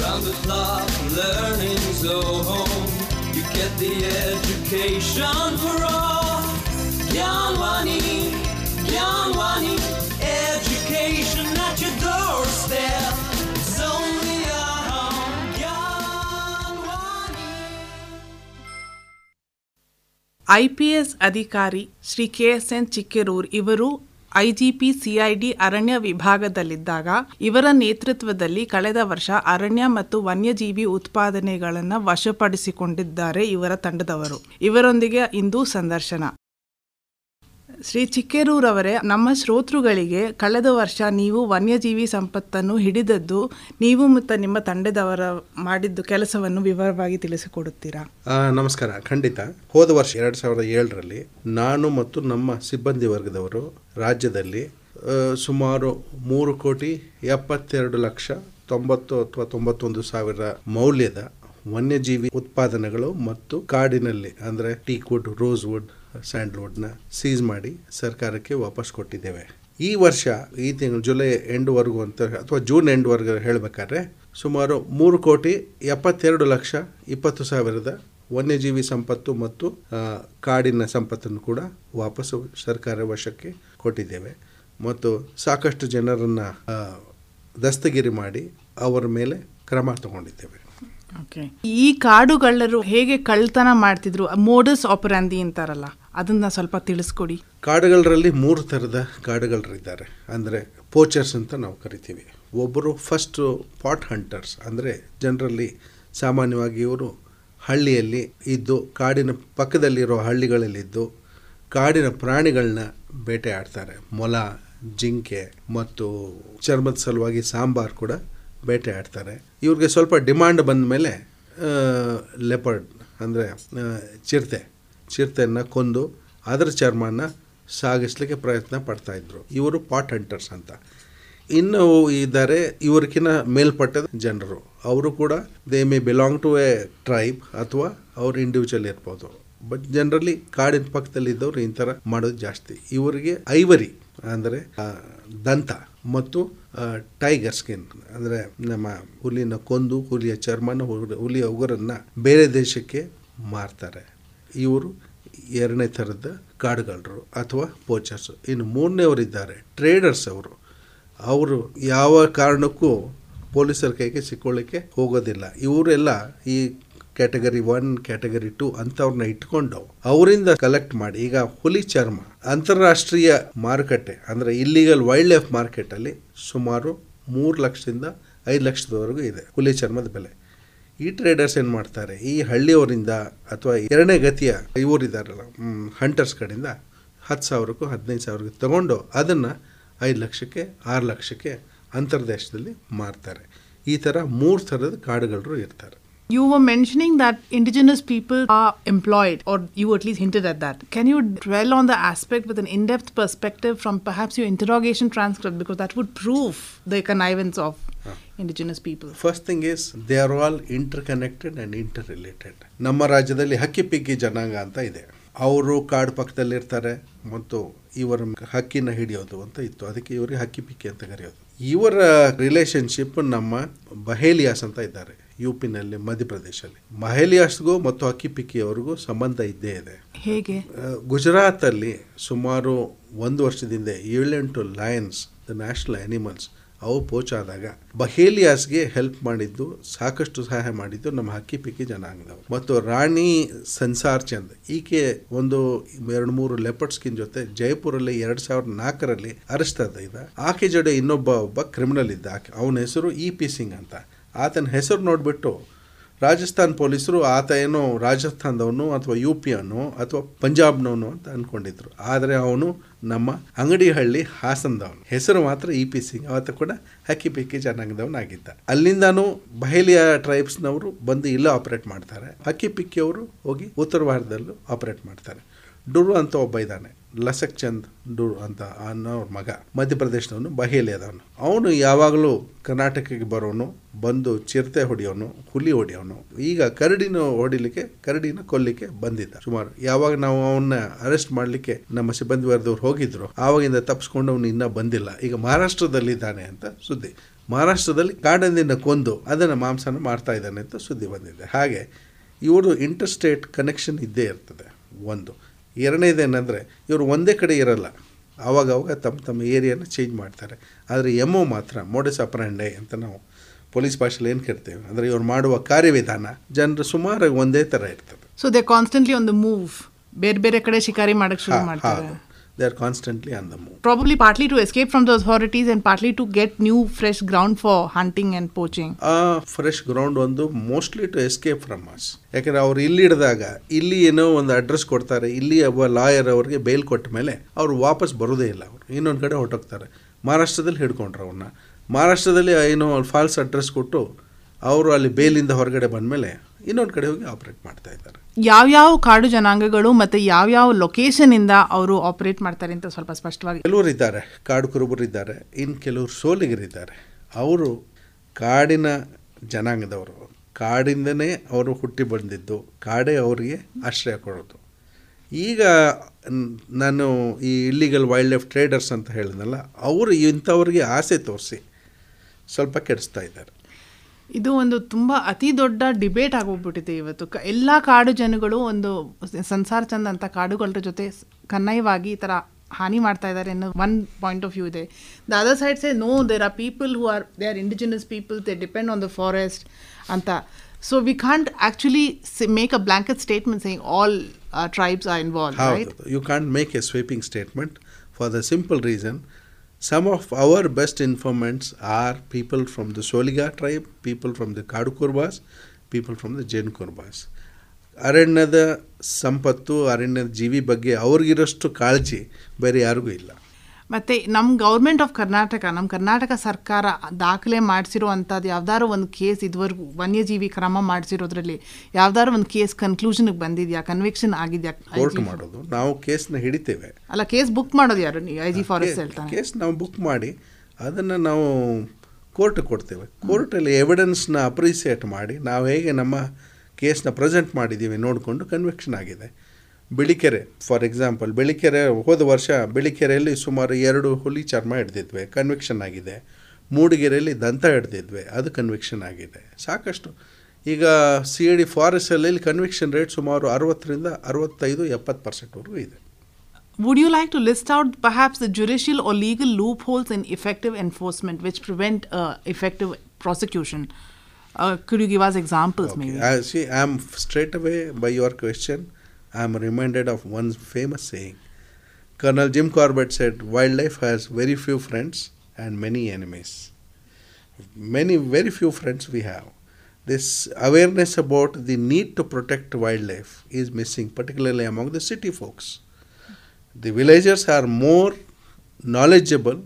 Round the clock, learning so home. You get the education for all. Gyanwani, IPS ಅಧಿಕಾರಿ Shri K S N Chikkerur ಇವರು IGP CID ಅರಣ್ಯ ವಿಭಾಗದಲ್ಲಿದ್ದಾಗ ಇವರ ನೇತೃತ್ವದಲ್ಲಿ ಕಳೆದ ವರ್ಷ ಅರಣ್ಯ ಮತ್ತು ವನ್ಯಜೀವಿ ಉತ್ಪಾದನೆಗಳನ್ನು ವಶಪಡಿಸಿಕೊಂಡಿದ್ದಾರೆ ಇವರ ತಂಡದವರು. ಇವರೊಂದಿಗೆ ಇಂದು ಸಂದರ್ಶನ. ಶ್ರೀ ಚಿಕ್ಕೇರೂರವರೇ, ನಮ್ಮ ಶ್ರೋತೃಗಳಿಗೆ ಕಳೆದ ವರ್ಷ ನೀವು ವನ್ಯಜೀವಿ ಸಂಪತ್ತನ್ನು ಹಿಡಿದದ್ದು ನೀವು ಮತ್ತು ನಿಮ್ಮ ತಂಡದವರ ಮಾಡಿದ್ದು ಕೆಲಸವನ್ನು ವಿವರವಾಗಿ ತಿಳಿಸಿಕೊಡುತ್ತೀರಾ? ನಮಸ್ಕಾರ. ಖಂಡಿತ. ಹೋದ ವರ್ಷ ಎರಡು ಸಾವಿರದ ಏಳರಲ್ಲಿ ನಾನು ಮತ್ತು ನಮ್ಮ ಸಿಬ್ಬಂದಿ ವರ್ಗದವರು ರಾಜ್ಯದಲ್ಲಿ ಸುಮಾರು ಮೂರು ಕೋಟಿ ಎಪ್ಪತ್ತೆರಡು ಲಕ್ಷ ತೊಂಬತ್ತು ಅಥವಾ ತೊಂಬತ್ತೊಂದು ಸಾವಿರ ಮೌಲ್ಯದ ವನ್ಯಜೀವಿ ಉತ್ಪಾದನೆಗಳು ಮತ್ತು ಕಾಡಿನಲ್ಲಿ, ಅಂದರೆ ಟೀಕ್ವುಡ್ ರೋಸ್ವುಡ್ ಸ್ಯಾಂಡ್ಲ್ವುಡ್ನ ಸೀಸ್ ಮಾಡಿ ಸರ್ಕಾರಕ್ಕೆ ವಾಪಸ್ ಕೊಟ್ಟಿದ್ದೇವೆ. ಈ ವರ್ಷ, ಈ ತಿಂಗಳು ಜುಲೈ ಎಂಡ್ವರೆಗೂ ಅಂತ ಅಥವಾ ಜೂನ್ ಎಂಡ್ವರೆಗೂ ಹೇಳಬೇಕಾದ್ರೆ ಸುಮಾರು ಮೂರು ಕೋಟಿ ಎಪ್ಪತ್ತೆರಡು ಲಕ್ಷ ಇಪ್ಪತ್ತು ಸಾವಿರದ ವನ್ಯಜೀವಿ ಸಂಪತ್ತು ಮತ್ತು ಕಾಡಿನ ಸಂಪತ್ತನ್ನು ಕೂಡ ವಾಪಸ್ಸು ಸರ್ಕಾರ ವಶಕ್ಕೆ ಕೊಟ್ಟಿದ್ದೇವೆ. ಮತ್ತು ಸಾಕಷ್ಟು ಜನರನ್ನು ದಸ್ತಗಿರಿ ಮಾಡಿ ಅವರ ಮೇಲೆ ಕ್ರಮ ತಗೊಂಡಿದ್ದೇವೆ. ಓಕೆ. ಈ ಕಾಡುಗಳರು ಹೇಗೆ ಕಳ್ತನ ಮಾಡ್ತಿದ್ರು? ಮೋಡಸ್ ಆಪರಂದಿ ಅಂತಾರಲ್ಲ. ಅದನ್ನ ಸ್ವಲ್ಪ ತಿಳಿಸ್ಕೊಡಿ. ಕಾಡುಗಳರಲ್ಲಿ ಮೂರು ಥರದ ಕಾಡುಗಳರಿದ್ದಾರೆ. ಅಂದರೆ ಪೋಚರ್ಸ್ ಅಂತ ನಾವು ಕರಿತೀವಿ. ಒಬ್ಬರು ಫಸ್ಟು ಪಾಟ್ ಹಂಟರ್ಸ್ ಅಂದರೆ ಜನರಲ್ಲಿ ಸಾಮಾನ್ಯವಾಗಿ ಇವರು ಹಳ್ಳಿಯಲ್ಲಿ ಇದ್ದು, ಕಾಡಿನ ಪಕ್ಕದಲ್ಲಿರೋ ಹಳ್ಳಿಗಳಲ್ಲಿದ್ದು, ಕಾಡಿನ ಪ್ರಾಣಿಗಳನ್ನ ಬೇಟೆ ಆಡ್ತಾರೆ. ಮೊಲ, ಜಿಂಕೆ ಮತ್ತು ಚರ್ಮದ ಸಲುವಾಗಿ ಸಾಂಬಾರ್ ಕೂಡ ಬೇಟೆ ಆಡ್ತಾರೆ. ಇವ್ರಿಗೆ ಸ್ವಲ್ಪ ಡಿಮಾಂಡ್ ಬಂದ ಮೇಲೆ ಲೆಪರ್ಡ್ ಅಂದರೆ ಚಿರತೆ ಚಿರತೆಯನ್ನು ಕೊಂದು ಅದರ ಚರ್ಮನ ಸಾಗಿಸ್ಲಿಕ್ಕೆ ಪ್ರಯತ್ನ ಪಡ್ತಾ ಇದ್ರು. ಇವರು ಪಾಟ್ ಹಂಟರ್ಸ್ ಅಂತ. ಇನ್ನು ಇದ್ದಾರೆ ಇವರಿಗಿನ ಮೇಲ್ಪಟ್ಟದ ಜನರು. ಅವರು ಕೂಡ they may belong to a tribe ಅಥವಾ ಅವ್ರು ಇಂಡಿವಿಜುವಲ್ ಇರ್ಬೋದು. ಬಟ್ ಜನರಲಿ ಕಾಡಿನ ಪಕ್ಕದಲ್ಲಿ ಇದ್ದವ್ರು ಈ ಥರ ಮಾಡೋದು ಜಾಸ್ತಿ. ಇವರಿಗೆ ಐವರಿ ಅಂದರೆ ದಂತ ಮತ್ತು ಟೈಗರ್ ಸ್ಕಿನ್ ಅಂದರೆ ನಮ್ಮ ಹುಲಿನ ಕೊಂದು, ಹುಲಿಯ ಚರ್ಮನ ಹುಲಿ- ಹುಲಿಯ ಉಗುರನ್ನು ಬೇರೆ ದೇಶಕ್ಕೆ ಮಾರ್ತಾರೆ. ಇವರು ಎರಡನೇ ಥರದ ಕಾಡುಗಳರು ಅಥವಾ ಪೋಚರ್ಸು ಇನ್ನು ಮೂರನೇವರಿದ್ದಾರೆ ಟ್ರೇಡರ್ಸ್ ಅವರು. ಅವರು ಯಾವ ಕಾರಣಕ್ಕೂ ಪೊಲೀಸರ ಕೈಗೆ ಸಿಕ್ಕೊಳ್ಳಿಕ್ಕೆ ಹೋಗೋದಿಲ್ಲ. ಇವರೆಲ್ಲ ಈ ಕ್ಯಾಟಗರಿ ಒನ್ ಕ್ಯಾಟಗರಿ ಟು ಅಂಥವ್ರನ್ನ ಇಟ್ಕೊಂಡು ಅವರಿಂದ ಕಲೆಕ್ಟ್ ಮಾಡಿ, ಈಗ ಹುಲಿ ಚರ್ಮ, ಅಂತಾರಾಷ್ಟ್ರೀಯ ಮಾರುಕಟ್ಟೆ, ಅಂದರೆ ಇಲ್ಲಿಗಲ್ ವೈಲ್ಡ್ ಲೈಫ್ ಮಾರ್ಕೆಟಲ್ಲಿ ಸುಮಾರು ಮೂರು ಲಕ್ಷದಿಂದ ಐದು ಲಕ್ಷದವರೆಗೂ ಇದೆ ಹುಲಿ ಚರ್ಮದ ಬೆಲೆ. ಈ ಟ್ರೇಡರ್ಸ್ ಏನು ಮಾಡ್ತಾರೆ ಈ ಹಳ್ಳಿಯವರಿಂದ ಅಥವಾ ಎರಡನೇ ಗತಿಯ ಇವರಿದ್ದಾರಲ್ಲ ಹಂಟರ್ಸ್ ಕಡೆಯಿಂದ ಹತ್ತು ಸಾವಿರಕ್ಕೂ ಹದಿನೈದು ಸಾವಿರಕ್ಕೆ ತಗೊಂಡು ಅದನ್ನು ಐದು ಲಕ್ಷಕ್ಕೆ ಆರು ಲಕ್ಷಕ್ಕೆ ಅಂತರ್ದೇಶದಲ್ಲಿ ಮಾರ್ತಾರೆ ಈ ಥರ ಮೂರು ಥರದ ಕಾಡುಗಳರು ಇರ್ತಾರೆ You were mentioning that indigenous people are employed, or you at least hinted at that. Can you dwell on the aspect with an in depth perspective from perhaps your interrogation transcript? Because that would prove the connivance of indigenous people first thing is they are all interconnected and interrelated ನಮ್ಮ ರಾಜ್ಯದಲ್ಲಿ ಹಕ್ಕಿ picky ಜನಾಂಗ ಅಂತ ಇದೆ. ಅವರು ಕಾಡು ಪಕ್ಕದಲ್ಲಿರ್ತಾರೆ ಮತ್ತು ಇವರ ಹಕ್ಕಿನ ಹಿಡಿಯೋದು ಅಂತ ಇತ್ತು. ಅದಕ್ಕೆ ಇವರಿಗೆ ಹಕ್ಕಿ ಪಿಕ್ಕಿ ಅಂತ ಕರೆಯೋದು. ಇವರ ರಿಲೇಶನ್ಶಿಪ್ ನಮ್ಮ ಬಹೇಲಿಯಾಸ್ ಅಂತ ಇದ್ದಾರೆ ಯು ಪಿನಲ್ಲಿ ಮಧ್ಯಪ್ರದೇಶಲ್ಲಿ ಮಹೇಲಿಯಾಸ್ಗೂ ಮತ್ತು ಹಕ್ಕಿ ಪಿಕ್ಕಿಯವರಿಗೂ ಸಂಬಂಧ ಇದ್ದೇ ಇದೆ. ಹೇಗೆ? ಗುಜರಾತಲ್ಲಿ ಸುಮಾರು ಒಂದು ವರ್ಷದಿಂದ ಏಳೆಂಟು ಲಯನ್ಸ್ ದ ನ್ಯಾಷನಲ್ ಆನಿಮಲ್ಸ್ ಅವು ಪೋಚಾದಾಗ ಬಹೇಲಿಯಾಸ್ಗೆ ಹೆಲ್ಪ್ ಮಾಡಿದ್ದು, ಸಾಕಷ್ಟು ಸಹಾಯ ಮಾಡಿದ್ದು ನಮ್ಮ ಹಕ್ಕಿ ಪಿಕ್ಕಿ ಜನಾಂಗದವರು. ಮತ್ತು ರಾಣಿ ಸನ್ಸಾರ್ ಚಂದ್ ಈಕೆ ಒಂದು ಎರಡು ಮೂರು ಲೆಪರ್ಡ್ ಸ್ಕಿನ್ ಜೊತೆ ಜೈಪುರಲ್ಲಿ ಎರಡು ಸಾವಿರದ ನಾಲ್ಕರಲ್ಲಿ ಅರೆಸ್ಟ್ ಇದ್ದ ಆಕೆ ಜೊತೆ ಇನ್ನೊಬ್ಬ ಒಬ್ಬ ಕ್ರಿಮಿನಲ್ ಇದ್ದ ಆಕೆ. ಅವನ ಹೆಸರು ಇ ಪಿ ಸಿಂಗ್ ಅಂತ. ಆತನ ಹೆಸರು ನೋಡಿಬಿಟ್ಟು ರಾಜಸ್ಥಾನ್ ಪೊಲೀಸರು ಆತ ಏನೋ ರಾಜಸ್ಥಾನದವನು ಅಥವಾ ಯು ಪಿಯವನು ಅಥವಾ ಪಂಜಾಬ್ನವನು ಅಂತ ಅಂದ್ಕೊಂಡಿದ್ರು ಆದರೆ ಅವನು ನಮ್ಮ ಅಂಗಡಿಹಳ್ಳಿ ಹಾಸನದವನು. ಹೆಸರು ಮಾತ್ರ ಇ ಪಿ ಸಿಂಗ್. ಆತ ಕೂಡ ಹಕ್ಕಿ ಪಿಕ್ಕಿ ಜನಾಂಗದವನಾಗಿದ್ದ. ಅಲ್ಲಿಂದಾನು ಬಹೇಲಿಯ ಟ್ರೈಬ್ಸ್ನವರು ಬಂದು ಇಲ್ಲೇ ಆಪರೇಟ್ ಮಾಡ್ತಾರೆ. ಹಕ್ಕಿ ಪಿಕ್ಕಿಯವರು ಹೋಗಿ ಉತ್ತರ ಭಾರತದಲ್ಲೂ ಆಪರೇಟ್ ಮಾಡ್ತಾರೆ. ಡುರು ಅಂತ ಒಬ್ಬ ಇದ್ದಾನೆ. ಲಸಕ್ ಚಂದ್ ಡೂರ್ ಅಂತ ಅನ್ನೋರ ಮಗ. ಮಧ್ಯಪ್ರದೇಶದವನು ಬಹೇಲಿ ಅದವನು ಅವನು ಯಾವಾಗಲೂ ಕರ್ನಾಟಕಕ್ಕೆ ಬರೋನು, ಬಂದು ಚಿರತೆ ಹೊಡೆಯೋನು, ಹುಲಿ ಹೊಡೆಯೋನು. ಈಗ ಕರಡಿನ ಹೊಡಿಲಿಕ್ಕೆ, ಕರಡಿನ ಕೊಲ್ಲಿಕ್ಕೆ ಬಂದಿದ್ದ ಸುಮಾರು ಯಾವಾಗ ನಾವು ಅವನ್ನ ಅರೆಸ್ಟ್ ಮಾಡಲಿಕ್ಕೆ ನಮ್ಮ ಸಿಬ್ಬಂದಿ ವರ್ಗದವ್ರು ಹೋಗಿದ್ರು, ಆವಾಗಿಂದ ತಪ್ಪಿಸ್ಕೊಂಡು ಅವನು ಇನ್ನೂ ಬಂದಿಲ್ಲ. ಈಗ ಮಹಾರಾಷ್ಟ್ರದಲ್ಲಿದ್ದಾನೆ ಅಂತ ಸುದ್ದಿ. ಮಹಾರಾಷ್ಟ್ರದಲ್ಲಿ ಕಾಡಂದಿನ ಕೊಂದು, ಅದನ್ನು ಮಾಂಸನ ಮಾಡ್ತಾ ಇದ್ದಾನೆ ಅಂತ ಸುದ್ದಿ ಬಂದಿದೆ. ಹಾಗೆ ಇವರು ಇಂಟರ್ಸ್ಟೇಟ್ ಕನೆಕ್ಷನ್ ಇದ್ದೇ ಇರ್ತದೆ, ಒಂದು. ಎರಡನೇದೇನೆಂದರೆ ಇವರು ಒಂದೇ ಕಡೆ ಇರಲ್ಲ. ಆವಾಗ ಅವಾಗ ತಮ್ಮ ತಮ್ಮ ಏರಿಯಾನ ಚೇಂಜ್ ಮಾಡ್ತಾರೆ. ಆದರೆ ಎಂ ಒ ಮಾತ್ರ ಮೋಡಸ್ ಅಪರಾಂಡೆ ಅಂತ ನಾವು ಪೊಲೀಸ್ ಭಾಷೆಯಲ್ಲಿ ಏನು ಕೇಳ್ತೇವೆ? ಅಂದರೆ ಇವ್ರು ಮಾಡುವ ಕಾರ್ಯವಿಧಾನ ಜನರು ಸುಮಾರು ಒಂದೇ ಥರ ಇರ್ತದೆ. ಸೊ ದೇ ಕಾನ್ಸ್ಟೆಂಟ್ಲಿ ಒಂದು ಮೂವ್ ಬೇರೆ ಬೇರೆ ಕಡೆ ಶಿಕಾರಿ ಮಾಡೋಕ್ಕೆ ಶುರು ಮಾಡ್ತಾರೆ. They are constantly on the move. probably partly to escape from the authorities and partly to get new fresh ground for hunting and poaching. ಆ ಫ್ರೆಶ್ ಗ್ರೌಂಡ್ ಒಂದು mostly to escape from us ಯಾಕಂದ್ರೆ ಅವ್ರು ಇಲ್ಲಿ ಹಿಡಿದಾಗ ಇಲ್ಲಿ ಏನೋ ಒಂದು address ಕೊಡ್ತಾರೆ ಇಲ್ಲಿ ಒಬ್ಬ ಲಾಯರ್ ಅವ್ರಿಗೆ ಬೇಲ್ ಕೊಟ್ಟ ಮೇಲೆ ಅವ್ರು ವಾಪಸ್ ಬರೋದೇ ಇಲ್ಲ ಅವರು. ಇನ್ನೊಂದು ಕಡೆ ಹೊರಟೋಗ್ತಾರೆ. ಮಹಾರಾಷ್ಟ್ರದಲ್ಲಿ ಹಿಡ್ಕೊಂಡ್ರು ಅವ್ರನ್ನ ಮಹಾರಾಷ್ಟ್ರದಲ್ಲಿ ಏನೋ ಫಾಲ್ಸ್ ಅಡ್ರೆಸ್ ಕೊಟ್ಟು ಅವರು ಅಲ್ಲಿ ಬೇಲಿಂದ ಹೊರಗಡೆ ಬಂದಮೇಲೆ ಇನ್ನೊಂದು ಕಡೆ ಹೋಗಿ ಆಪ್ರೇಟ್ ಮಾಡ್ತಾ ಇದ್ದಾರೆ. ಯಾವ್ಯಾವ ಕಾಡು ಜನಾಂಗಗಳು ಮತ್ತೆ ಯಾವ್ಯಾವ ಲೊಕೇಶನ್ ಇಂದ ಅವರು ಆಪರೇಟ್ ಮಾಡ್ತಾರೆ ಅಂತ ಸ್ವಲ್ಪ ಸ್ಪಷ್ಟವಾಗಿ ಕೆಲವರು ಇದ್ದಾರೆ ಕಾಡು ಕುರುಬರು ಇದ್ದಾರೆ ಇನ್ನು ಕೆಲವರು ಸೋಲಿಗರಿದ್ದಾರೆ. ಅವರು ಕಾಡಿನ ಜನಾಂಗದವರು. ಕಾಡಿಂದನೇ ಅವರು ಹುಟ್ಟಿ ಬಂದಿದ್ದು, ಕಾಡೇ ಅವರಿಗೆ ಆಶ್ರಯ ಕೊಡೋದು. ಈಗ ನಾನು ಈ ಇಲ್ಲಿಗಲ್ ವೈಲ್ಡ್ ಲೈಫ್ ಟ್ರೇಡರ್ಸ್ ಅಂತ ಹೇಳಿದ್ನಲ್ಲ, ಅವರು ಇಂಥವ್ರಿಗೆ ಆಸೆ ತೋರಿಸಿ ಸ್ವಲ್ಪ ಕೆಡಿಸ್ತಾ ಇದ್ದಾರೆ. ಇದು ಒಂದು ತುಂಬಾ ಅತಿ ದೊಡ್ಡ ಡಿಬೇಟ್ ಆಗೋಗ್ಬಿಟ್ಟಿದೆ ಇವತ್ತು. ಎಲ್ಲ ಎಲ್ಲಾ ಕಾಡು ಜನಗಳು ಒಂದು ಸಂಸಾರ ಚಂದ ಅಂತ ಕಾಡುಗಳ ಜೊತೆ ಕನ್ನೈವಾಗಿ ಈ ತರ ಹಾನಿ ಮಾಡ್ತಾ ಇದ್ದಾರೆ ಅನ್ನೋ ಒನ್ ಪಾಯಿಂಟ್ ಆಫ್ ವ್ಯೂ ಇದೆ. The other side say no there are people who are they are indigenous people they depend on the forest ಅಂತ. So we can't actually make a blanket statement saying all tribes are involve you can't make a sweeping statement for the simple reason some of our best informants are people from the Soliga tribe people from the Kadu Kurubas people from the Jenu Kurubas ಅರಣ್ಯದ ಸಂಪತ್ತು, ಅರಣ್ಯದ ಜೀವಿ ಬಗ್ಗೆ ಅವ್ರಿಗಿರೋಷ್ಟು ಕಾಳಜಿ ಬೇರೆ ಯಾರಿಗೂ ಇಲ್ಲ. ಮತ್ತೆ ನಮ್ಮ ಗೌರ್ಮೆಂಟ್ ಆಫ್ ಕರ್ನಾಟಕ ನಮ್ಮ ಕರ್ನಾಟಕ ಸರ್ಕಾರ ದಾಖಲೆ ಮಾಡಿಸಿರೋ ಅಂಥದ್ದು ಯಾವ್ದಾದ್ರು ಒಂದು ಕೇಸ್ ಇದುವರೆಗೂ ವನ್ಯಜೀವಿ ಕ್ರಮ ಮಾಡಿಸಿರೋದ್ರಲ್ಲಿ ಯಾವ್ದಾದ್ರು ಒಂದು ಕೇಸ್ ಕನ್ಕ್ಲೂಷನ್ಗೆ ಬಂದಿದ್ಯಾ ಕನ್ವಿಕ್ಷನ್ ಆಗಿದೆಯಾ? ಕೋರ್ಟ್ ಮಾಡೋದು. ನಾವು ಕೇಸ್ನ ಹಿಡಿತೇವೆ. ಅಲ್ಲ ಕೇಸ್ ಬುಕ್ ಮಾಡೋದು ಯಾರು? ನೀವು ಐ ಜಿ ಫಾರೆಸ್ಟ್ ಹೇಳ್ತಾನೆ. ಕೇಸ್ ನಾವು ಬುಕ್ ಮಾಡಿ ಅದನ್ನು ನಾವು ಕೋರ್ಟ್ ಕೊಡ್ತೇವೆ. ಕೋರ್ಟಲ್ಲಿ ಎವಿಡೆನ್ಸ್ನ ಅಪ್ರಿಸಿಯೇಟ್ ಮಾಡಿ ನಾವು ಹೇಗೆ ನಮ್ಮ ಕೇಸ್ನ ಪ್ರೆಸೆಂಟ್ ಮಾಡಿದ್ದೀವಿ ನೋಡಿಕೊಂಡು ಕನ್ವಿಕ್ಷನ್ ಆಗಿದೆ. ಬಿಳಿಕೆರೆ ಫಾರ್ ಎಕ್ಸಾಂಪಲ್ ಬಿಳಿಕೆರೆ ಹೋದ ವರ್ಷ ಬಿಳಿಕೆರೆಯಲ್ಲಿ ಸುಮಾರು ಎರಡು ಹುಲಿ ಚರ್ಮ ಹಿಡ್ದಿದ್ವಿ ಕನ್ವಿಕ್ಷನ್ ಆಗಿದೆ. ಮೂಡಿಗೆರೆಯಲ್ಲಿ ದಂತ ಹಿಡ್ದಿದ್ವಿ ಅದು ಕನ್ವಿಕ್ಷನ್ ಆಗಿದೆ. ಸಾಕಷ್ಟು. ಈಗ ಸಿ ಡಿ ಫಾರೆಸ್ಟಲ್ಲಿ ಕನ್ವಿಕ್ಷನ್ ರೇಟ್ ಸುಮಾರು ಅರವತ್ತರಿಂದ ಅರವತ್ತೈದು ಎಪ್ಪತ್ತು ಪರ್ಸೆಂಟ್ವರೆಗೂ ಇದೆ. Would you like to list out perhaps the judicial or legal loopholes in effective enforcement which prevent effective prosecution could you give us examples may I see I am straight away by your question I'm reminded of one famous saying. Colonel Jim Corbett said, "Wildlife has very few friends and many enemies. Many, very few friends we have. This awareness about the need to protect wildlife is missing, particularly among the city folks. The villagers are more knowledgeable.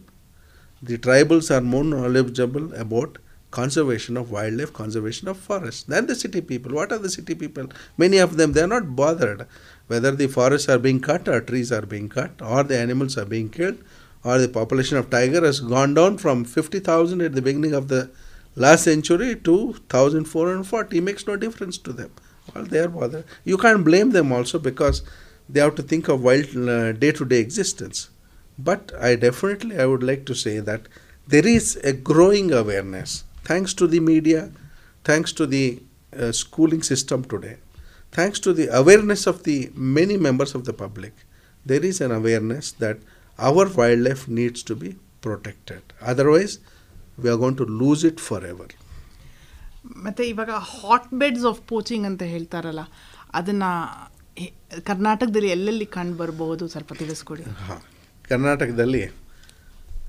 The tribals are more knowledgeable about conservation of wildlife, conservation of forests Then the city people. What are the city people? Many of them they are not bothered whether the forests are being cut or trees are being cut or the animals are being killed or the population of tiger has gone down from 50,000 at the beginning of the last century to 1,440. It makes no difference to them. All they are bothered. You can't blame them also because they have to think of wild day to day existence. But I definitely I would like to say that there is a growing awareness thanks to the media, thanks to the uh, schooling system today, thanks to the awareness of the many members of the public. There is an awareness that our wildlife needs to be protected. Otherwise, we are going to lose it forever. ಮತ್ತೆ ಇವಾಗ hot beds of poaching ಅಂತ ಹೇಳ್ತಾರಲ್ಲ ಅದನ್ನ ಕರ್ನಾಟಕದಲ್ಲಿ ಎಲ್ಲೆಲ್ಲಿ ಕಂಡು ಬರಬಹುದು ಸ್ವಲ್ಪ ತಿಳಿಸ್ಕೊಡಿ ಹಾಂ ಕರ್ನಾಟಕದಲ್ಲಿ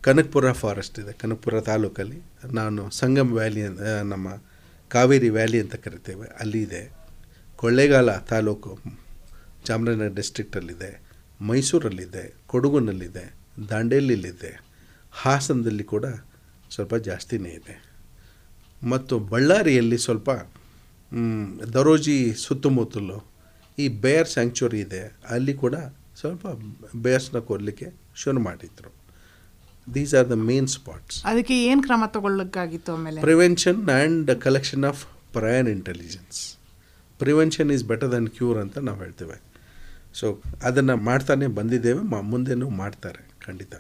ಕನಕಪುರ ಫಾರೆಸ್ಟ್ ಇದೆ, ಕನಕಪುರ ತಾಲೂಕಲ್ಲಿ. ನಾನು ಸಂಗಮ್ ವ್ಯಾಲಿ ನಮ್ಮ ಕಾವೇರಿ ವ್ಯಾಲಿ ಅಂತ ಕರಿತೇವೆ. ಅಲ್ಲಿ ಇದೆ. ಕೊಳ್ಳೇಗಾಲ ತಾಲೂಕು ಚಾಮರಾಜನಗರ ಡಿಸ್ಟ್ರಿಕ್ಟಲ್ಲಿದೆ ಮೈಸೂರಲ್ಲಿದೆ, ಕೊಡಗುನಲ್ಲಿದೆ, ದಾಂಡೇಲಿಯಲ್ಲಿದೆ. ಹಾಸನದಲ್ಲಿ ಕೂಡ ಸ್ವಲ್ಪ ಜಾಸ್ತಿನೇ ಇದೆ. ಮತ್ತು ಬಳ್ಳಾರಿಯಲ್ಲಿ ಸ್ವಲ್ಪ ದರೋಜಿ ಸುತ್ತಮುತ್ತಲು ಈ ಬೇರ್ ಸ್ಯಾಂಕ್ಚುರಿ ಇದೆ. ಅಲ್ಲಿ ಕೂಡ ಸ್ವಲ್ಪ ಬೇರ್ಸ್ನ ಕೊಡಲಿಕ್ಕೆ ಶುರು ಮಾಡಿದರು. These are the main spots ಅದಕ್ಕೆ ಏನು ಕ್ರಮ ತಗೊಳ್ಳಕ್ಕಾಗಿತ್ತು ಆಮೇಲೆ? Prevention and collection of prior intelligence prevention is better than cure ಅಂತ ನಾವು ಹೇಳ್ತೇವೆ. ಸೊ ಅದನ್ನು ಮಾಡ್ತಾನೆ ಬಂದಿದ್ದೇವೆ ಮಾ ಮುಂದೆನೂ ಮಾಡ್ತಾರೆ ಖಂಡಿತ.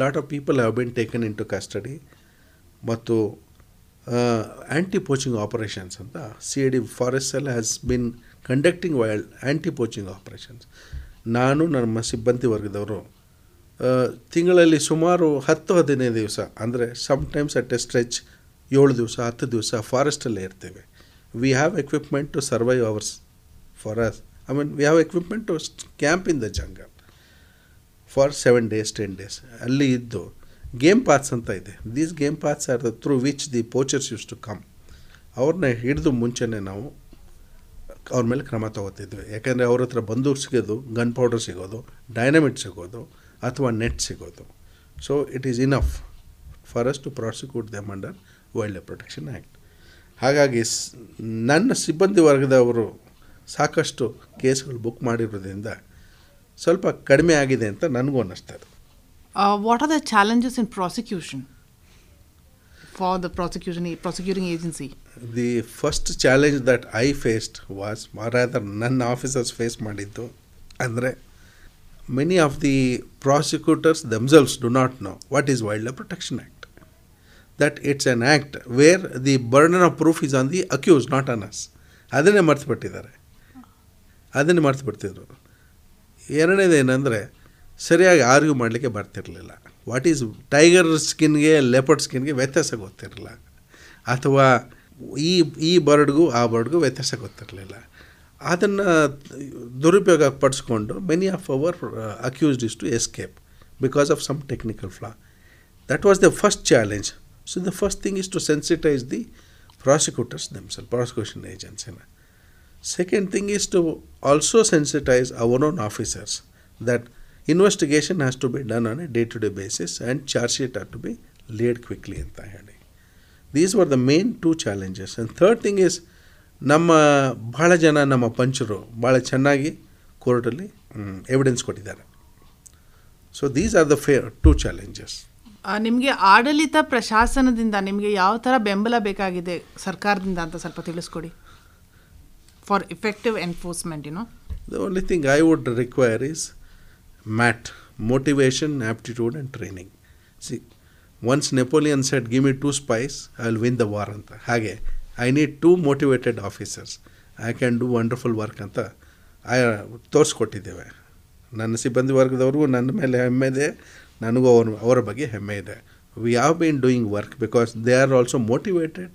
Lot of people have been taken into custody ಮತ್ತು ಆ್ಯಂಟಿ ಪೋಚಿಂಗ್ ಆಪರೇಷನ್ಸ್ ಅಂತ ಸಿ ಎ ಡಿ ಫಾರೆಸ್ಟ್ ಎಲ್ಲ has been conducting wild anti poaching operations ನಾನು ನಮ್ಮ ಸಿಬ್ಬಂದಿ ವರ್ಗದವರು ತಿಂಗಳಲ್ಲಿ ಸುಮಾರು ಹತ್ತು ಹದಿನೈದು ದಿವಸ, ಅಂದರೆ ಸಮ್ಟೈಮ್ಸ್ ಅಟ್ ಎ ಸ್ಟ್ರೆಚ್ ಏಳು ದಿವಸ, ಹತ್ತು ದಿವಸ ಫಾರೆಸ್ಟಲ್ಲೇ ಇರ್ತೇವೆ. We have equipment to survive hours for us I mean we have equipment to camp in the jungle for seven days ten days ಅಲ್ಲಿ ಇದ್ದು ಗೇಮ್ ಪಾತ್ಸ್ ಅಂತ ಇದೆ. These game paths are the through which the poachers use to come ಅವ್ರನ್ನ ಹಿಡಿದು ಮುಂಚೆನೇ ನಾವು ಅವ್ರ ಮೇಲೆ ಕ್ರಮ ತಗೋತಿದ್ವಿ. ಯಾಕೆಂದರೆ ಅವ್ರ ಹತ್ರ ಬಂದೂಕ್ ಸಿಗೋದು ಗನ್ ಪೌಡರ್ ಸಿಗೋದು ಡೈನಮಿಟ್ ಸಿಗೋದು. ಅಥವಾ ನೆಟ್ ಸಿಗೋದು. So it is enough for us to prosecute them under wildlife protection act ಹಾಗಾಗಿ ನನ್ನ ಸಿಬ್ಬಂದಿ ವರ್ಗದವರು ಸಾಕಷ್ಟು ಕೇಸ್ಗಳು ಬುಕ್ ಮಾಡಿರೋದ್ರಿಂದ ಸ್ವಲ್ಪ ಕಡಿಮೆ ಆಗಿದೆ ಅಂತ ನನಗೂ ಅನ್ನಿಸ್ತದೆ what are the challenges in prosecution for the prosecution prosecuting agency the first challenge that I faced was rather, ನನ್ನ ಆಫೀಸರ್ಸ್ ಫೇಸ್ ಮಾಡಿದ್ದು ಅಂದರೆ of the prosecutors themselves do not know what is wildlife protection act that it's an act where the burden of proof is on the accuse not on us ಅದನ್ನೇ ಮರ್ತು ಬಿಟ್ಟಿದ್ದಾರೆ ಅದನ್ನೇ ಮರ್ತು ಬಿಡ್ತಿದ್ರು ಎರಡನೇದು ಏನಂದರೆ ಸರಿಯಾಗಿ ಆರ್ಗ್ಯೂ ಮಾಡಲಿಕ್ಕೆ ಬರ್ತಿರಲಿಲ್ಲ. ವಾಟ್ ಈಸ್ ಟೈಗರ್ ಸ್ಕಿನ್ಗೆ ಲೆಪರ್ಡ್ ಸ್ಕಿನ್ಗೆ ವ್ಯತ್ಯಾಸ ಗೊತ್ತಿರಲಿಲ್ಲ. ಅಥವಾ ಈ ಈ ಬರ್ಡ್ಗೂ ಆ ಬರ್ಡ್ಗೂ ವ್ಯತ್ಯಾಸ ಗೊತ್ತಿರಲಿಲ್ಲ. ಅದನ್ನು ದುರುಪಯೋಗ ಪಡಿಸ್ಕೊಂಡು many of our accused is to escape because of some technical flaw that was the first challenge so the first thing is to sensitise the prosecutors themselves prosecution ಏಜೆನ್ಸಿನ Second thing is to also sensitize our own officers that investigation has to be done on a day to day basis and charge sheet have to be laid quickly ಅಂತ ಹೇಳಿ these were the main two challenges and third thing is ನಮ್ಮ ಭಾಳ ಜನ ನಮ್ಮ ಪಂಚರು ಭಾಳ ಚೆನ್ನಾಗಿ ಕೋರ್ಟಲ್ಲಿ evidence ಕೊಟ್ಟಿದ್ದಾರೆ. ಸೊ ದೀಸ್ ಆರ್ ದ ಫೇ ಟೂ ಚಾಲೆಂಜಸ್ ನಿಮಗೆ ಆಡಳಿತ ಪ್ರಶಾಸನದಿಂದ ನಿಮಗೆ ಯಾವ ಥರ ಬೆಂಬಲ ಬೇಕಾಗಿದೆ ಸರ್ಕಾರದಿಂದ ಅಂತ ಸ್ವಲ್ಪ ತಿಳಿಸ್ಕೊಡಿ. For effective enforcement you know the only thing I would require is mat motivation aptitude and training see once Napoleon said give me two spies I will win the war. ಅಂತ. ಹಾಗೆ I need two motivated officers I can do wonderful work ಅಂತ I ತೋರಿಸ್ಕೊಟ್ಟಿದ್ದೇವೆ. ನನ್ನ ಸಿಬ್ಬಂದಿ ವರ್ಗದವ್ರಿಗೂ ನನ್ನ ಮೇಲೆ ಹೆಮ್ಮೆ ಇದೆ. ನನಗೂ ಅವ್ರ, ಅವರ ಬಗ್ಗೆ ಹೆಮ್ಮೆ ಇದೆ. We have been doing work because they are also motivated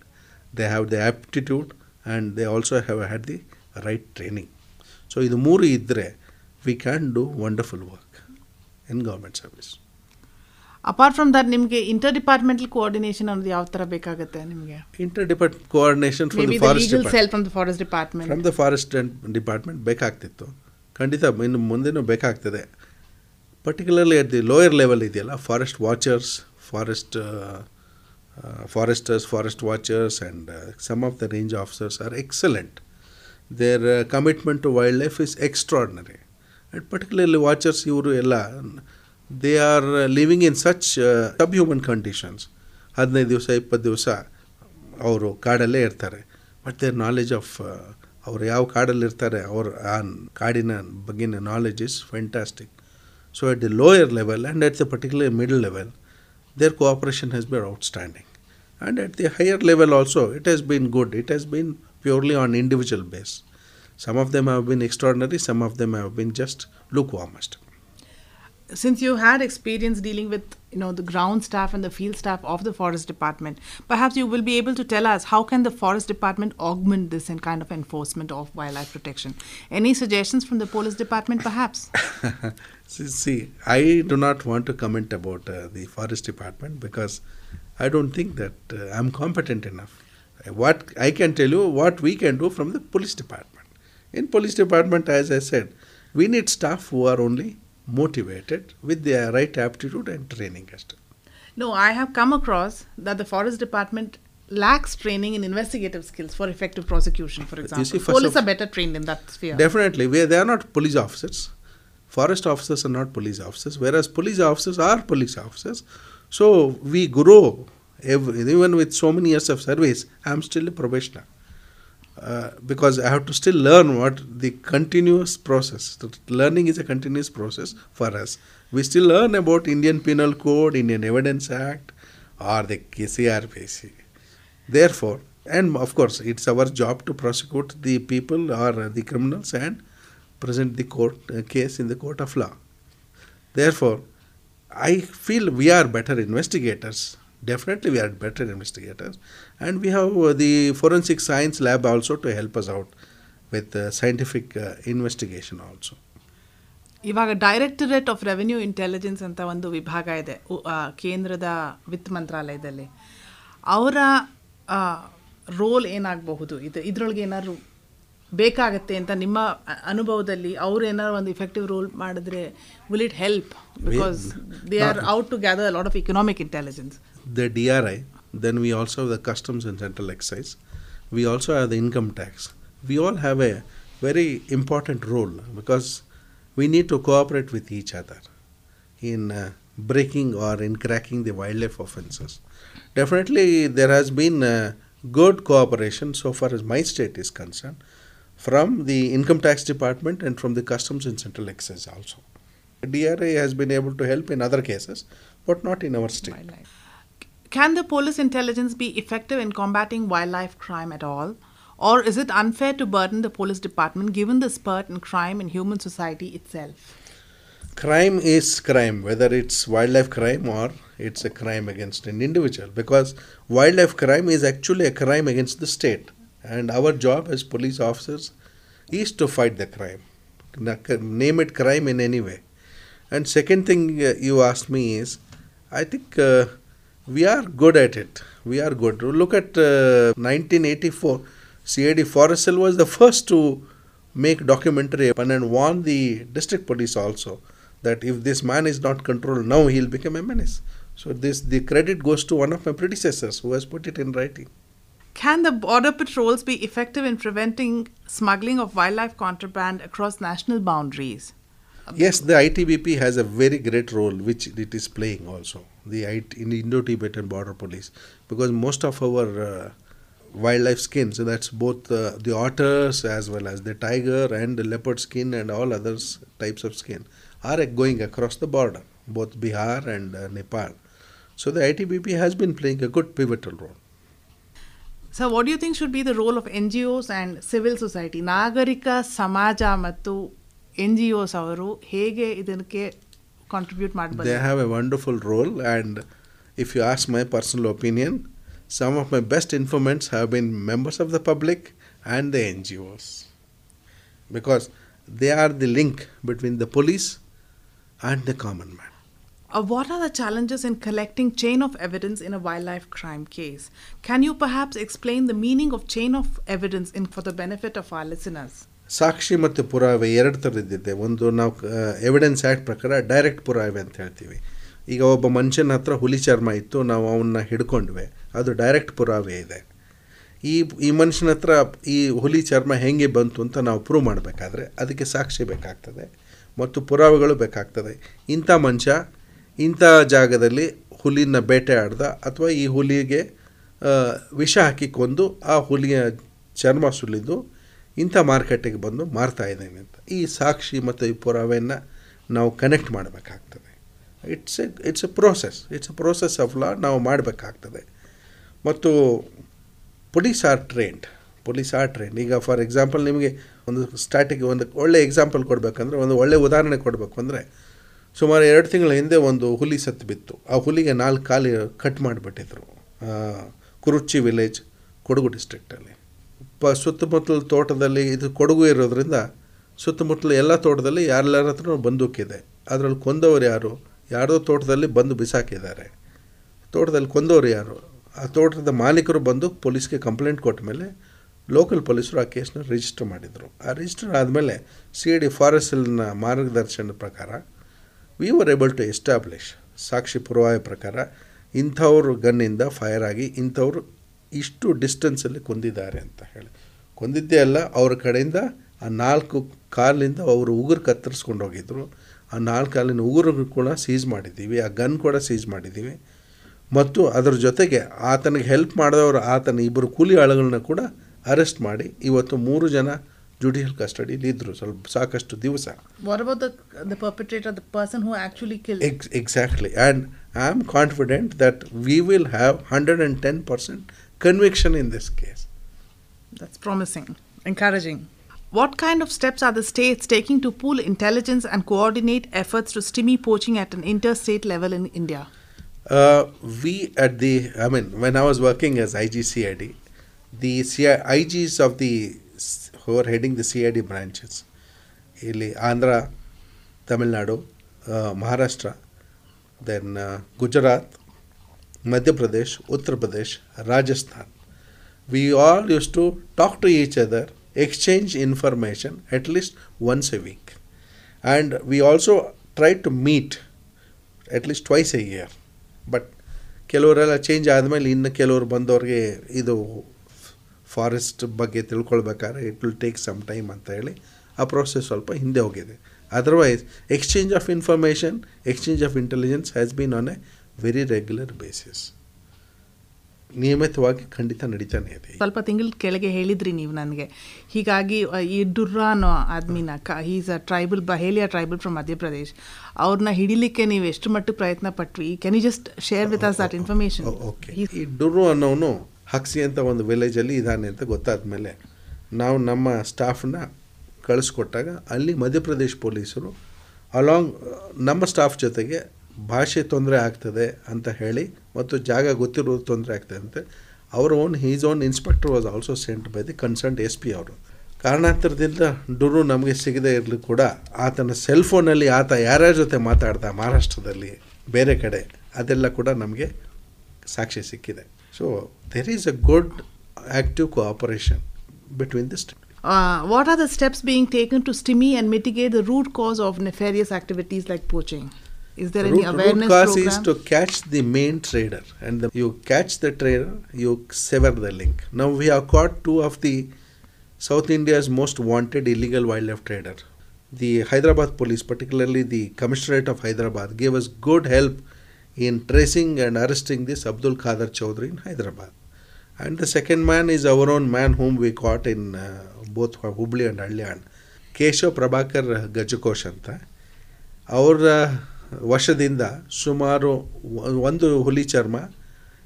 they have the aptitude and they also have had the right training so ಇದು ಮೂರು ಇದ್ದರೆ we can do wonderful work in government service apart from that ನಿಮಗೆ inter departmental coordination ಅನ್ನೋದು ಯಾವ ತರ ಬೇಕಾಗುತ್ತೆ ನಿಮಗೆ? Inter depart coordination from the forest legal cell from the forest department from the forest department ಬೇಕಾಗ್ತಿತ್ತು. ಖಂಡಿತ ಇನ್ನು ಮುಂದೆನೂ ಬೇಕಾಗ್ತದೆ. Particularly at the lower level ಇದೆಯಲ್ಲ forest watchers forest foresters forest watchers and some of the range officers are excellent their commitment to wildlife is extraordinary and particularly watchers ಇವರು ಎಲ್ಲ They are living in such sub human conditions ಹದಿನೈದು ದಿವಸ ಇಪ್ಪತ್ತು ದಿವಸ ಅವರು ಕಾಡಲ್ಲೇ ಇರ್ತಾರೆ but there knowledge of ಅವ್ರು ಯಾವ ಕಾಡಲ್ಲಿ ಇರ್ತಾರೆ ಅವ್ರ ಆ ಕಾಡಿನ ಬಗ್ಗಿನ knowledge is fantastic so at the lower level and at the particular middle level their cooperation has been outstanding. And at the higher level also, it has been good. It has been purely on individual base. Some of them have been extraordinary, some of them have been just lukewarmest. since you had experience dealing with you know the ground staff and the field staff of the forest department perhaps you will be able to tell us how can the forest department augment this in kind of enforcement of wildlife protection any suggestions from the police department perhaps see, see, I do not want to comment about uh, the forest department because I don't think that uh, I'm competent enough. What I can tell you, what we can do from the police department. In police department, as I said, we need staff who are only motivated with their right aptitude and training. No, I have come across that the Forest Department lacks training in investigative skills for effective prosecution, for example. You see, police are better trained in that sphere. Definitely. They are not police officers. Forest officers are not police officers, whereas police officers are police officers. So we grow, every, even with so many years of service, I'm still a probationer. Uh, because I have to still learn what the continuous process. Learning is a continuous process for us. We still learn about Indian Penal Code, Indian Evidence Act, or the CRPC. Therefore, and of course, it's our job to prosecute the people or the criminals and present the court uh, case in the court of law. Therefore, I feel we are better investigators. Definitely, we are better investigators, and we have uh, the forensic science lab also to help us out with uh, scientific uh, investigation also. ಇವಾಗ directorate of revenue intelligence ಅಂತ ಒಂದು ವಿಭಾಗ ಇದೆ ಕೇಂದ್ರದ ವಿತ್ತ ಮಂತ್ರಾಲಯದಲ್ಲಿ. ಅವರ roll ಏನಾಗಬಹುದು? ಇದು ಇದರೊಳಗೆ ಏನಾದ್ರು ಬೇಕಾಗತ್ತೆ ಅಂತ ನಿಮ್ಮ ಅನುಭವದಲ್ಲಿ ಅವ್ರು ಏನಾದ್ರು ಒಂದು ಇಫೆಕ್ಟಿವ್ ರೋಲ್ ಮಾಡಿದ್ರೆ will it help because they are out to gather lot of economic intelligence the DRI, then we also have the customs and central excise, we also have the income tax. We all have a very important role because we need to cooperate with each other in uh, breaking or in cracking the wildlife offences. Definitely, there has been uh, good cooperation so far as my state is concerned from the income tax department and from the customs and central excise also. DRI has been able to help in other cases, but not in our state. Can the police intelligence be effective in combating wildlife crime at all? Or is it unfair to burden the police department given the spurt in crime in human society itself? crime is crime whether it's wildlife crime or it's a crime against an individual because wildlife crime is actually a crime against the state and our job as police officers is to fight the crime name it crime in any way and second thing uh, you asked me is i think uh, we are good at it. We are good. Look at uh, 1984 cid forrestal was the first to make documentary and warn the district police also that if this man is not controlled now he'll become a menace. So this the credit goes to one of my predecessors who has put it in writing. Can the border patrols be effective in preventing smuggling of wildlife contraband across national boundaries? yes the itbp has a very great role which it is playing also the IT, in indo-tibetan border police because most of our uh, wildlife skins that's both uh, the otters as well as the tiger and the leopard skin and all others types of skin are uh, going across the border both bihar and uh, nepal so the itbp has been playing a good pivotal role So, what do you think should be the role of NGOs and civil society? ನಾಗರಿಕ ಸಮಾಜ ಮತ್ತು N G Os ಅವರು ಹೇಗೆ ಇದಕ್ಕೆ contribute They ಮಾಡಬಹುದು have a wonderful role, and if you ask my personal opinion, some of my best informants have been members of the public and the NGOs because they are the link between the police and the common man. Uh, what are the challenges in collecting chain of evidence in a wildlife crime case? Can you perhaps explain the meaning of chain of evidence in for the benefit of our listeners? ಸಾಕ್ಷಿ ಮತ್ತು ಪುರಾವೆ ಎರಡು ಥರದ್ದಿದೆ ಒಂದು ನಾವು evidence act ಪ್ರಕಾರ direct ಪುರಾವೆ ಅಂತ ಹೇಳ್ತೀವಿ. ಈಗ ಒಬ್ಬ ಮನುಷ್ಯನ ಹತ್ರ ಹುಲಿ ಚರ್ಮ ಇತ್ತು, ನಾವು ಅವನ್ನ ಹಿಡ್ಕೊಂಡ್ವಿ. ಅದು ಡೈರೆಕ್ಟ್ ಪುರಾವೆ ಇದೆ. ಈ ಈ ಮನುಷ್ಯನ ಹತ್ರ ಈ ಹುಲಿ ಚರ್ಮ ಹೇಗೆ ಬಂತು ಅಂತ ನಾವು ಪ್ರೂವ್ ಮಾಡಬೇಕಾದ್ರೆ ಅದಕ್ಕೆ ಸಾಕ್ಷಿ ಬೇಕಾಗ್ತದೆ ಮತ್ತು ಪುರಾವೆಗಳು ಬೇಕಾಗ್ತದೆ. ಇಂಥ ಮನುಷ್ಯ ಇಂಥ ಜಾಗದಲ್ಲಿ ಹುಲಿನ ಬೇಟೆ ಆಡ್ದ ಅಥವಾ ಈ ಹುಲಿಗೆ ವಿಷ ಹಾಕಿ ಕೊಂದು ಆ ಹುಲಿಯ ಚರ್ಮ ಸುಲಿದು ಇಂಥ ಮಾರ್ಕೆಟಿಗೆ ಬಂದು ಮಾರ್ತಾ ಇದ್ದೇನೆ ಅಂತ. ಈ ಸಾಕ್ಷಿ ಮತ್ತು ಈ ಪುರಾವೆಯನ್ನು ನಾವು ಕನೆಕ್ಟ್ ಮಾಡಬೇಕಾಗ್ತದೆ. It's a it's a process it's a process of law ನಾವು ಮಾಡಬೇಕಾಗ್ತದೆ. ಮತ್ತು police are trained police are train ಈಗ ಫಾರ್ ಎಕ್ಸಾಂಪಲ್ ನಿಮಗೆ ಒಂದು ಸ್ಟಾಟಿಗೆ ಒಂದು ಒಳ್ಳೆ ಎಕ್ಸಾಂಪಲ್ ಕೊಡಬೇಕಂದ್ರೆ, ಒಂದು ಒಳ್ಳೆ ಉದಾಹರಣೆ ಕೊಡಬೇಕು ಅಂದರೆ, ಸುಮಾರು ಎರಡು ತಿಂಗಳ ಹಿಂದೆ ಒಂದು ಹುಲಿ ಸತ್ತು ಬಿತ್ತು. ಆ ಹುಲಿಗೆ ನಾಲ್ಕು ಕಾಲು ಕಟ್ ಮಾಡಿಬಿಟ್ಟಿದ್ರು. ಕುರುಚಿ ವಿಲೇಜ್ ಕೊಡಗು ಡಿಸ್ಟ್ರಿಕ್ಟಲ್ಲಿ ಪ, ಸುತ್ತಮುತ್ತಲ ತೋಟದಲ್ಲಿ ಇದು ಕೊಡಗು ಇರೋದ್ರಿಂದ ಸುತ್ತಮುತ್ತಲ ಎಲ್ಲ ತೋಟದಲ್ಲಿ ಯಾರೆಲ್ಲರ ಹತ್ರ ಬಂದೂಕಿದೆ. ಅದರಲ್ಲಿ ಕೊಂದವರು ಯಾರು? ಯಾರದೋ ತೋಟದಲ್ಲಿ ಬಂದು ಬಿಸಾಕಿದ್ದಾರೆ. ತೋಟದಲ್ಲಿ ಕೊಂದವರು ಯಾರು? ಆ ತೋಟದ ಮಾಲೀಕರು ಬಂದು ಪೊಲೀಸ್ಗೆ ಕಂಪ್ಲೇಂಟ್ ಕೊಟ್ಟ ಮೇಲೆ ಲೋಕಲ್ ಪೊಲೀಸರು ಆ ಕೇಸನ್ನ ರಿಜಿಸ್ಟರ್ ಮಾಡಿದರು. ಆ ರಿಜಿಸ್ಟರ್ ಆದಮೇಲೆ ಸಿ ಡಿ ಫಾರೆಸ್ಟಲ್ನ ಮಾರ್ಗದರ್ಶನದ ಪ್ರಕಾರ we were able to establish ಸಾಕ್ಷಿ ಪುರಾವೆ ಪ್ರಕಾರ ಇಂಥವ್ರ ಗನ್ನಿಂದ ಫೈರ್ ಆಗಿ ಇಂಥವ್ರು ಇಷ್ಟು ಡಿಸ್ಟೆನ್ಸಲ್ಲಿ ಕೊಂದಿದ್ದಾರೆ ಅಂತ ಹೇಳಿ. ಕೊಂದಿದ್ದೇ ಅಲ್ಲ ಅವ್ರ ಕಡೆಯಿಂದ ಆ ನಾಲ್ಕು ಕಾಲಿಂದ ಅವರು ಉಗುರು ಕತ್ತರಿಸ್ಕೊಂಡು ಹೋಗಿದ್ರು. ಆ ನಾಲ್ಕು ಕಾಲಿನ ಉಗುರು ಕೂಡ ಸೀಸ್ ಮಾಡಿದ್ದೀವಿ ಆ ಗನ್ ಕೂಡ ಸೀಸ್ ಮಾಡಿದ್ದೀವಿ. ಮತ್ತು ಅದರ ಜೊತೆಗೆ ಆತನಿಗೆ ಹೆಲ್ಪ್ ಮಾಡಿದವರು ಆತನ ಇಬ್ಬರು ಕೂಲಿ ಆಳುಗಳನ್ನ ಕೂಡ ಅರೆಸ್ಟ್ ಮಾಡಿ ಇವತ್ತು ಮೂರು ಜನ ಜುಡಿಷಿಯಲ್ ಕಸ್ಟಡಿಯಲ್ಲಿ ಇದ್ದರು ಸ್ವಲ್ಪ ಸಾಕಷ್ಟು ದಿವಸ. Exactly and I am confident that we will have hundred and ten And I am confident that we will have 110% conviction in this case. That's promising, encouraging. What kind of steps are the states taking to pool intelligence and coordinate efforts to stimmy poaching at an interstate level in India? Uh, we at the, I mean, when I was working as IGCID, the CI, IGs of the, s- who are heading the CID branches, ಇಲ್ಲಿ Andhra Tamil Nadu Maharashtra then Gujarat Madhya Pradesh Uttar Pradesh Rajasthan we all used to talk to each other, exchange information at least once a week. And we also tried to meet at least twice a year. But ಕೆಲವರೆಲ್ಲ change ಆದಮೇಲೆ ಇನ್ನು ಕೆಲವರು ಬಂದವ್ರಿಗೆ ಇದು forest ಬಗ್ಗೆ ತಿಳ್ಕೊಳ್ಬೇಕಾದ್ರೆ it will take some time ಅಂತ ಹೇಳಿ ಆ ಪ್ರೋಸೆಸ್ ಸ್ವಲ್ಪ ಹಿಂದೆ ಹೋಗಿದೆ otherwise exchange of information exchange of intelligence has been on a very regular basis ನಿಯಮಿತವಾಗಿ ಖಂಡಿತ ನಡೀತಾನೆ ಇದೆ. ಸ್ವಲ್ಪ ತಿಂಗಳ ಕೆಳಗೆ ಹೇಳಿದ್ರಿ ನೀವು ನನಗೆ. ಹೀಗಾಗಿ ಈ ಡುರ್ರಾನೋ ಅನ್ನೋ ಆದ್ಮಿನ ಕ is a tribal Baheliya tribal from Madhya Pradesh ಅವ್ರನ್ನ ಹಿಡಿಲಿಕ್ಕೆ ನೀವು ಎಷ್ಟು ಮಟ್ಟಿಗೆ ಪ್ರಯತ್ನ ಪಟ್ವಿ? Can you just share with us that information okay. ಈ ಡುರ್ರು ಅನ್ನೋನು ಹಕ್ಸಿ ಅಂತ ಒಂದು ವಿಲೇಜಲ್ಲಿ ಇದ್ದಾನೆ ಅಂತ ಗೊತ್ತಾದ ಮೇಲೆ ನಾವು ನಮ್ಮ ಸ್ಟಾಫ್ನ ಕಳಿಸ್ಕೊಟ್ಟಾಗ ಅಲ್ಲಿ ಮಧ್ಯಪ್ರದೇಶ್ ಪೊಲೀಸರು ಅಲಾಂಗ್ ನಮ್ಮ ಸ್ಟಾಫ್ ಜೊತೆಗೆ ಭಾಷೆ ತೊಂದರೆ ಆಗ್ತದೆ ಅಂತ ಹೇಳಿ ಮತ್ತು ಜಾಗ ಗೊತ್ತಿರೋದು ತೊಂದರೆ ಆಗ್ತದೆ ಅಂತ. ಅವರ own he's own inspector was also sent by the concerned S P ಅವರು. ಕಾರಣಾಂತರದಿಂದ ಡುರು ನಮಗೆ ಸಿಗದೇ ಇರಲಿ ಕೂಡ ಆತನ ಸೆಲ್ ಫೋನಲ್ಲಿ ಆತ ಯಾರ್ಯಾರ ಜೊತೆ ಮಾತಾಡ್ದ ಮಹಾರಾಷ್ಟ್ರದಲ್ಲಿ, ಬೇರೆ ಕಡೆ, ಅದೆಲ್ಲ ಕೂಡ ನಮಗೆ ಸಾಕ್ಷಿ ಸಿಕ್ಕಿದೆ. So there is a good active cooperation between the state what are the steps being taken to stymie and mitigate the root cause of nefarious activities like poaching? Is there any root, awareness root cause program? is to catch the main trader and the, you catch the trader you sever the link now we have caught two of the south india's most wanted illegal wildlife trader the hyderabad police particularly the commissionerate of hyderabad gave us good help in tracing and arresting this abdul khader chaudhary in hyderabad and the second man is our own man whom we caught in uh, both hubli and Alyan. Keshav Prabhakar ಗಜಕೋಶ್ ಅಂತ ಅವರ ವಶದಿಂದ ಸುಮಾರು ಒಂದು ಹುಲಿ ಚರ್ಮ,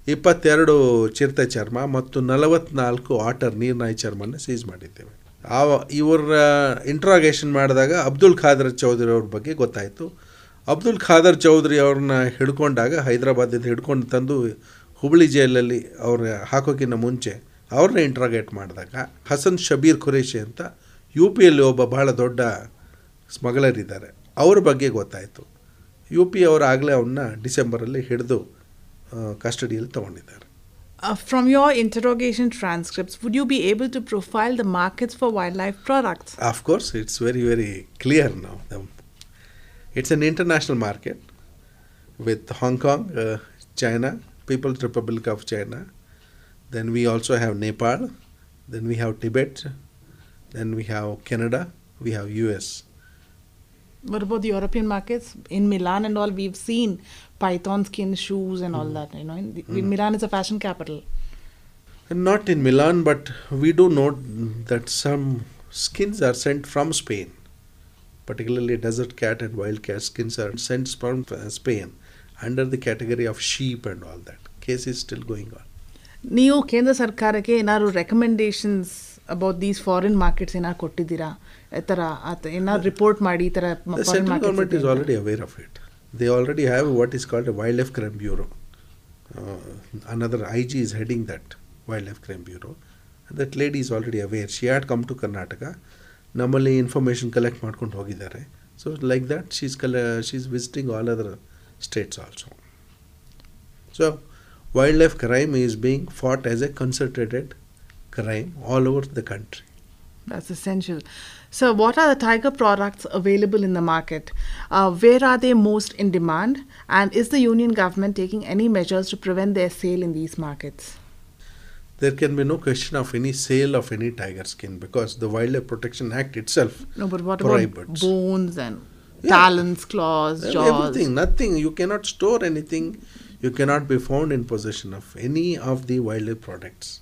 ಇಪ್ಪತ್ತೆರಡು ಚಿರತೆ ಚರ್ಮ ಮತ್ತು ನಲವತ್ನಾಲ್ಕು ಆಟರ್ ನೀರ್ನಾಯಿ ಚರ್ಮನ ಸೀಸ್ ಮಾಡಿದ್ದೇವೆ. ಆ ಇವರ ಇಂಟ್ರಾಗೇಷನ್ ಮಾಡಿದಾಗ ಅಬ್ದುಲ್ ಖಾದರ್ ಚೌಧರಿ ಅವ್ರ ಬಗ್ಗೆ ಗೊತ್ತಾಯಿತು. ಅಬ್ದುಲ್ ಖಾದರ್ ಚೌಧರಿ ಅವ್ರನ್ನ ಹಿಡ್ಕೊಂಡಾಗ ಹೈದರಾಬಾದಿಂದ ಹಿಡ್ಕೊಂಡು ತಂದು ಹುಬ್ಳಿ ಜೈಲಲ್ಲಿ ಅವ್ರ ಹಾಕೋಕ್ಕಿಂತ ಮುಂಚೆ ಅವ್ರನ್ನ ಇಂಟ್ರಾಗೇಟ್ ಮಾಡಿದಾಗ, ಹಸನ್ ಶಬೀರ್ ಖುರೇಶಿ ಅಂತ ಯು ಪಿಯಲ್ಲಿ ಒಬ್ಬ ಬಹಳ ದೊಡ್ಡ ಸ್ಮಗ್ಲರ್ ಇದ್ದಾರೆ ಅವ್ರ ಬಗ್ಗೆ ಗೊತ್ತಾಯಿತು. ಯು ಪಿ ಅವರು ಆಗಲೇ ಅವನ್ನ ಡಿಸೆಂಬರಲ್ಲಿ ಹಿಡಿದು ಕಸ್ಟಡಿಯಲ್ಲಿ ತೊಗೊಂಡಿದ್ದಾರೆ Uh, from your interrogation transcripts, would you be able to profile the markets for wildlife products? Of course, it's very, very clear now. The- It's an international market with Hong Kong, uh, China, People's Republic of China. Then we also have Nepal. Then we have Tibet. Then we have Canada. We have US. What about the European markets? In Milan and all, we've seen python skin shoes and all that. You know, in the, Milan is a fashion capital. And not in Milan, but we do note that some skins are sent from Spain. Particularly desert cat and wild cat skins are sent from uh, Spain under the category of sheep and all that. Case is still going on. ನೀವು ಕೇಂದ್ರ ಸರ್ಕಾರಕ್ಕೆ ಏನಾದ್ರು recommendations about these foreign markets ಏನಾದ್ರು ಕೊಟ್ಟಿದ್ದೀರಾ ಈ ಥರ ಆತ ಏನಾದ್ರು ರಿಪೋರ್ಟ್ ಮಾಡಿ ಈ ಥರ The central government is already aware of it. They already have what is called a wildlife crime bureau. Uh, another IG is heading that wildlife crime bureau. And that lady is already aware. She had come to Karnataka. ನಮ್ಮಲ್ಲಿ information collect ಮಾಡ್ಕೊಂಡು ಹೋಗಿದ್ದಾರೆ so like that she's ಕಲೆ she's visiting all other states also so wildlife crime is being fought as a concentrated crime all over the country That's essential. So, what are the tiger products available in the market? Uh, where are they most in demand? And is the union government taking any measures to prevent their sale in these markets? there can be no question of any sale of any tiger skin because the Wildlife Protection Act itself No, but what prohibits. about bones and Yeah. talons, claws, Uh, jaws? Everything, nothing. You cannot store anything. You cannot be found in possession of any of the wildlife products.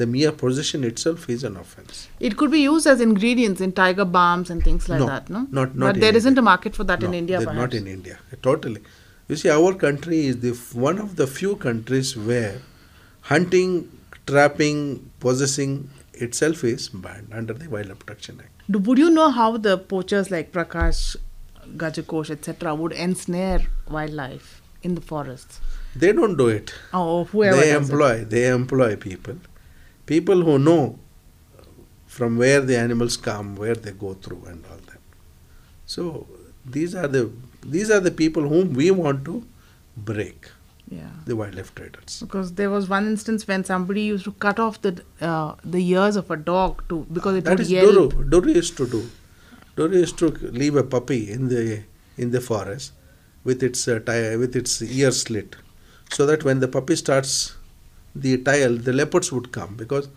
The mere possession itself is an offense. It could be used as ingredients in tiger balms and things like No, that, no? not- not But there isn't a market for that in India, perhaps. not in India. Totally. You see, our country is the f- one of the few countries where hunting, trapping, possessing itself is banned under the Wildlife Protection Act. Do, would you know how the poachers like Prakash, Gajakosh, etc., would ensnare wildlife in the forests? They don't do it. Oh, oh whoever they does it. employ they employ people people who know from where the animals come where they go through and all that. So these are the these are the people whom we want to break. Yeah. the wildlife traders. Because there was one instance when somebody used to cut off the uh, the ears of a dog to because it that would is yell. duru duru used to do. Duru used to leave a puppy in the in the forest with its uh, ti- with its ear slit. So that when the puppy starts the tile the leopards would come because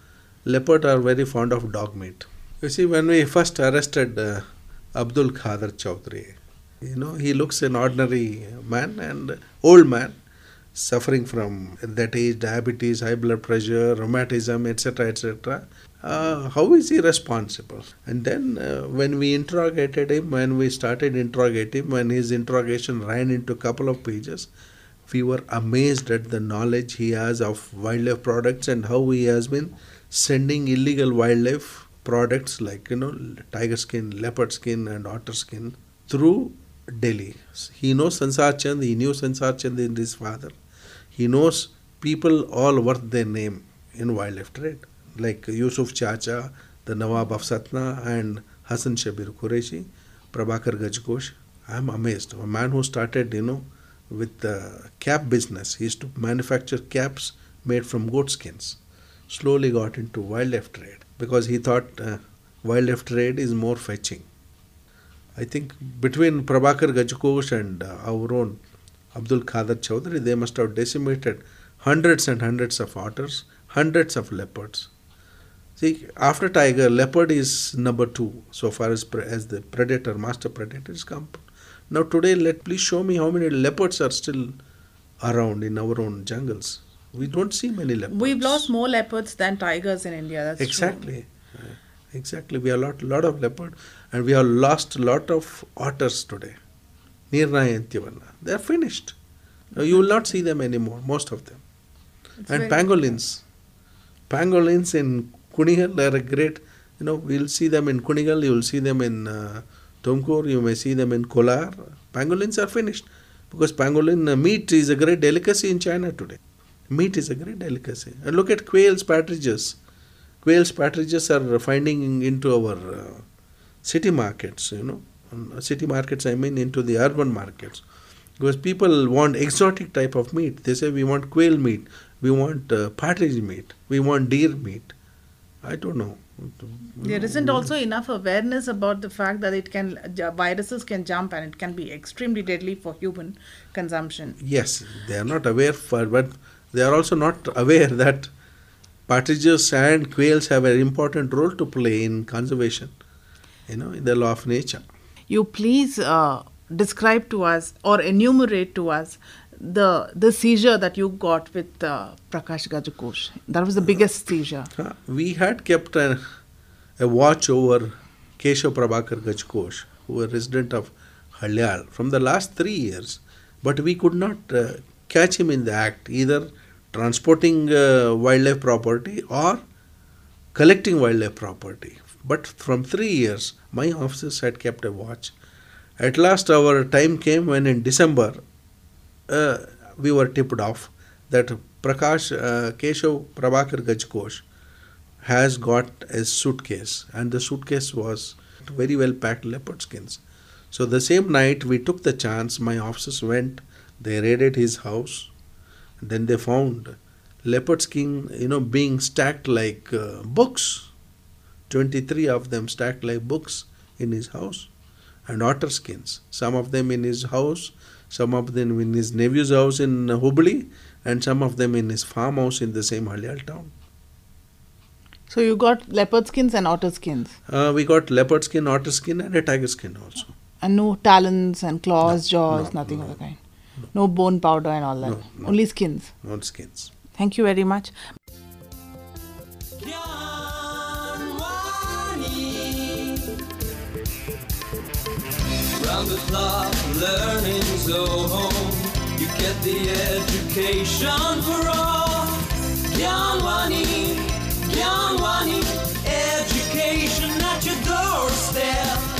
leopards are very fond of dog meat. You see when we first arrested uh, abdul khader chaudhry you know he looks an ordinary man and old man suffering from that age diabetes high blood pressure rheumatism etc etc uh, how is he responsible? And then uh, when we interrogated him when we started interrogating him when his interrogation ran into a couple of pages we were amazed at the knowledge he has of wildlife products and how he has been sending illegal wildlife products like you know tiger skin leopard skin and otter skin through delhi. He knows sansar chand he knew sansar chand and his father. He knows people all worth their name in wildlife trade like yusuf chacha the nawab of satna and hassan shabir qureshi prabhakar gajkosh i am amazed. A man who started you know with the cap business. He used to manufacture caps made from goat skins. Slowly got into wildlife trade because he thought uh, wildlife trade is more fetching. I think between Prabhakar Gajkosh and uh, our own Abdul Khader Chaudhary, they must have decimated hundreds and hundreds of otters, hundreds of leopards. See, after tiger, leopard is number two so far as pre- as the predator, master predator is come. Now today, let please show me how many leopards are still around in our own jungles. We don't see many leopards. We've lost more leopards than tigers in India. That's true. exactly, Uh, exactly. We have lot lot of leopard, and we have lost a lot of otters today. Nirnaya Antivanna. They are finished. Uh, you will not see them anymore. Most of them. It's and pangolins. Pangolins in Kunigal are a great. You know, we'll see them in Kunigal. You will see them in uh, Tumkur. You may see them in Kolar. Pangolins are finished because pangolin uh, meat is a great delicacy in China today. Meat is a great delicacy. And look at quails, partridges. Quails, partridges are finding into our uh, city markets. You know, Um, city markets. I mean into the urban markets because people want exotic type of meat. They say we want quail meat, we want uh, partridge meat, we want deer meat. I don't know. There isn't also enough awareness about the fact that it can viruses can jump and it can be extremely deadly for human consumption. Yes, they are not aware for, but they are also not aware that partridges and quails have an important role to play in conservation. You know, in the law of nature. You please uh, describe to us or enumerate to us the the seizure that you got with uh, Prakash Gajakosh. That was the biggest seizure. We had kept a, a watch over Keshav Prabhakar Gajkosh, who was resident of Halyal, from the last three years, but we could not uh, catch him in the act, either transporting uh, wildlife property or collecting wildlife property. But from three years, my officers had kept a watch. At last, our time came when in December, we were tipped off that Prakash uh, Keshav Prabhakar Gajkosh has got a suitcase, and the suitcase was very well packed leopard skins. So the same night we took the chance. My officers went, they raided his house, then they found leopard skin, you know, being stacked like uh, books. Twenty-three of them stacked like books in his house, and otter skins. Some of them in his house, some of them in his nephew's house in Hubli, and some of them in his farmhouse in the same Halyal town. So you got leopard skins and otter skins, Uh, we got leopard skin, otter skin, and a tiger skin also. and no talons and claws, No, jaws, no, nothing no, of the kind. No bone powder and all that. Only skins. Only skins. Thank you very much. I'm but learning zone. You get the education for all. Gyanwani, Gyanwani, education at your doorstep.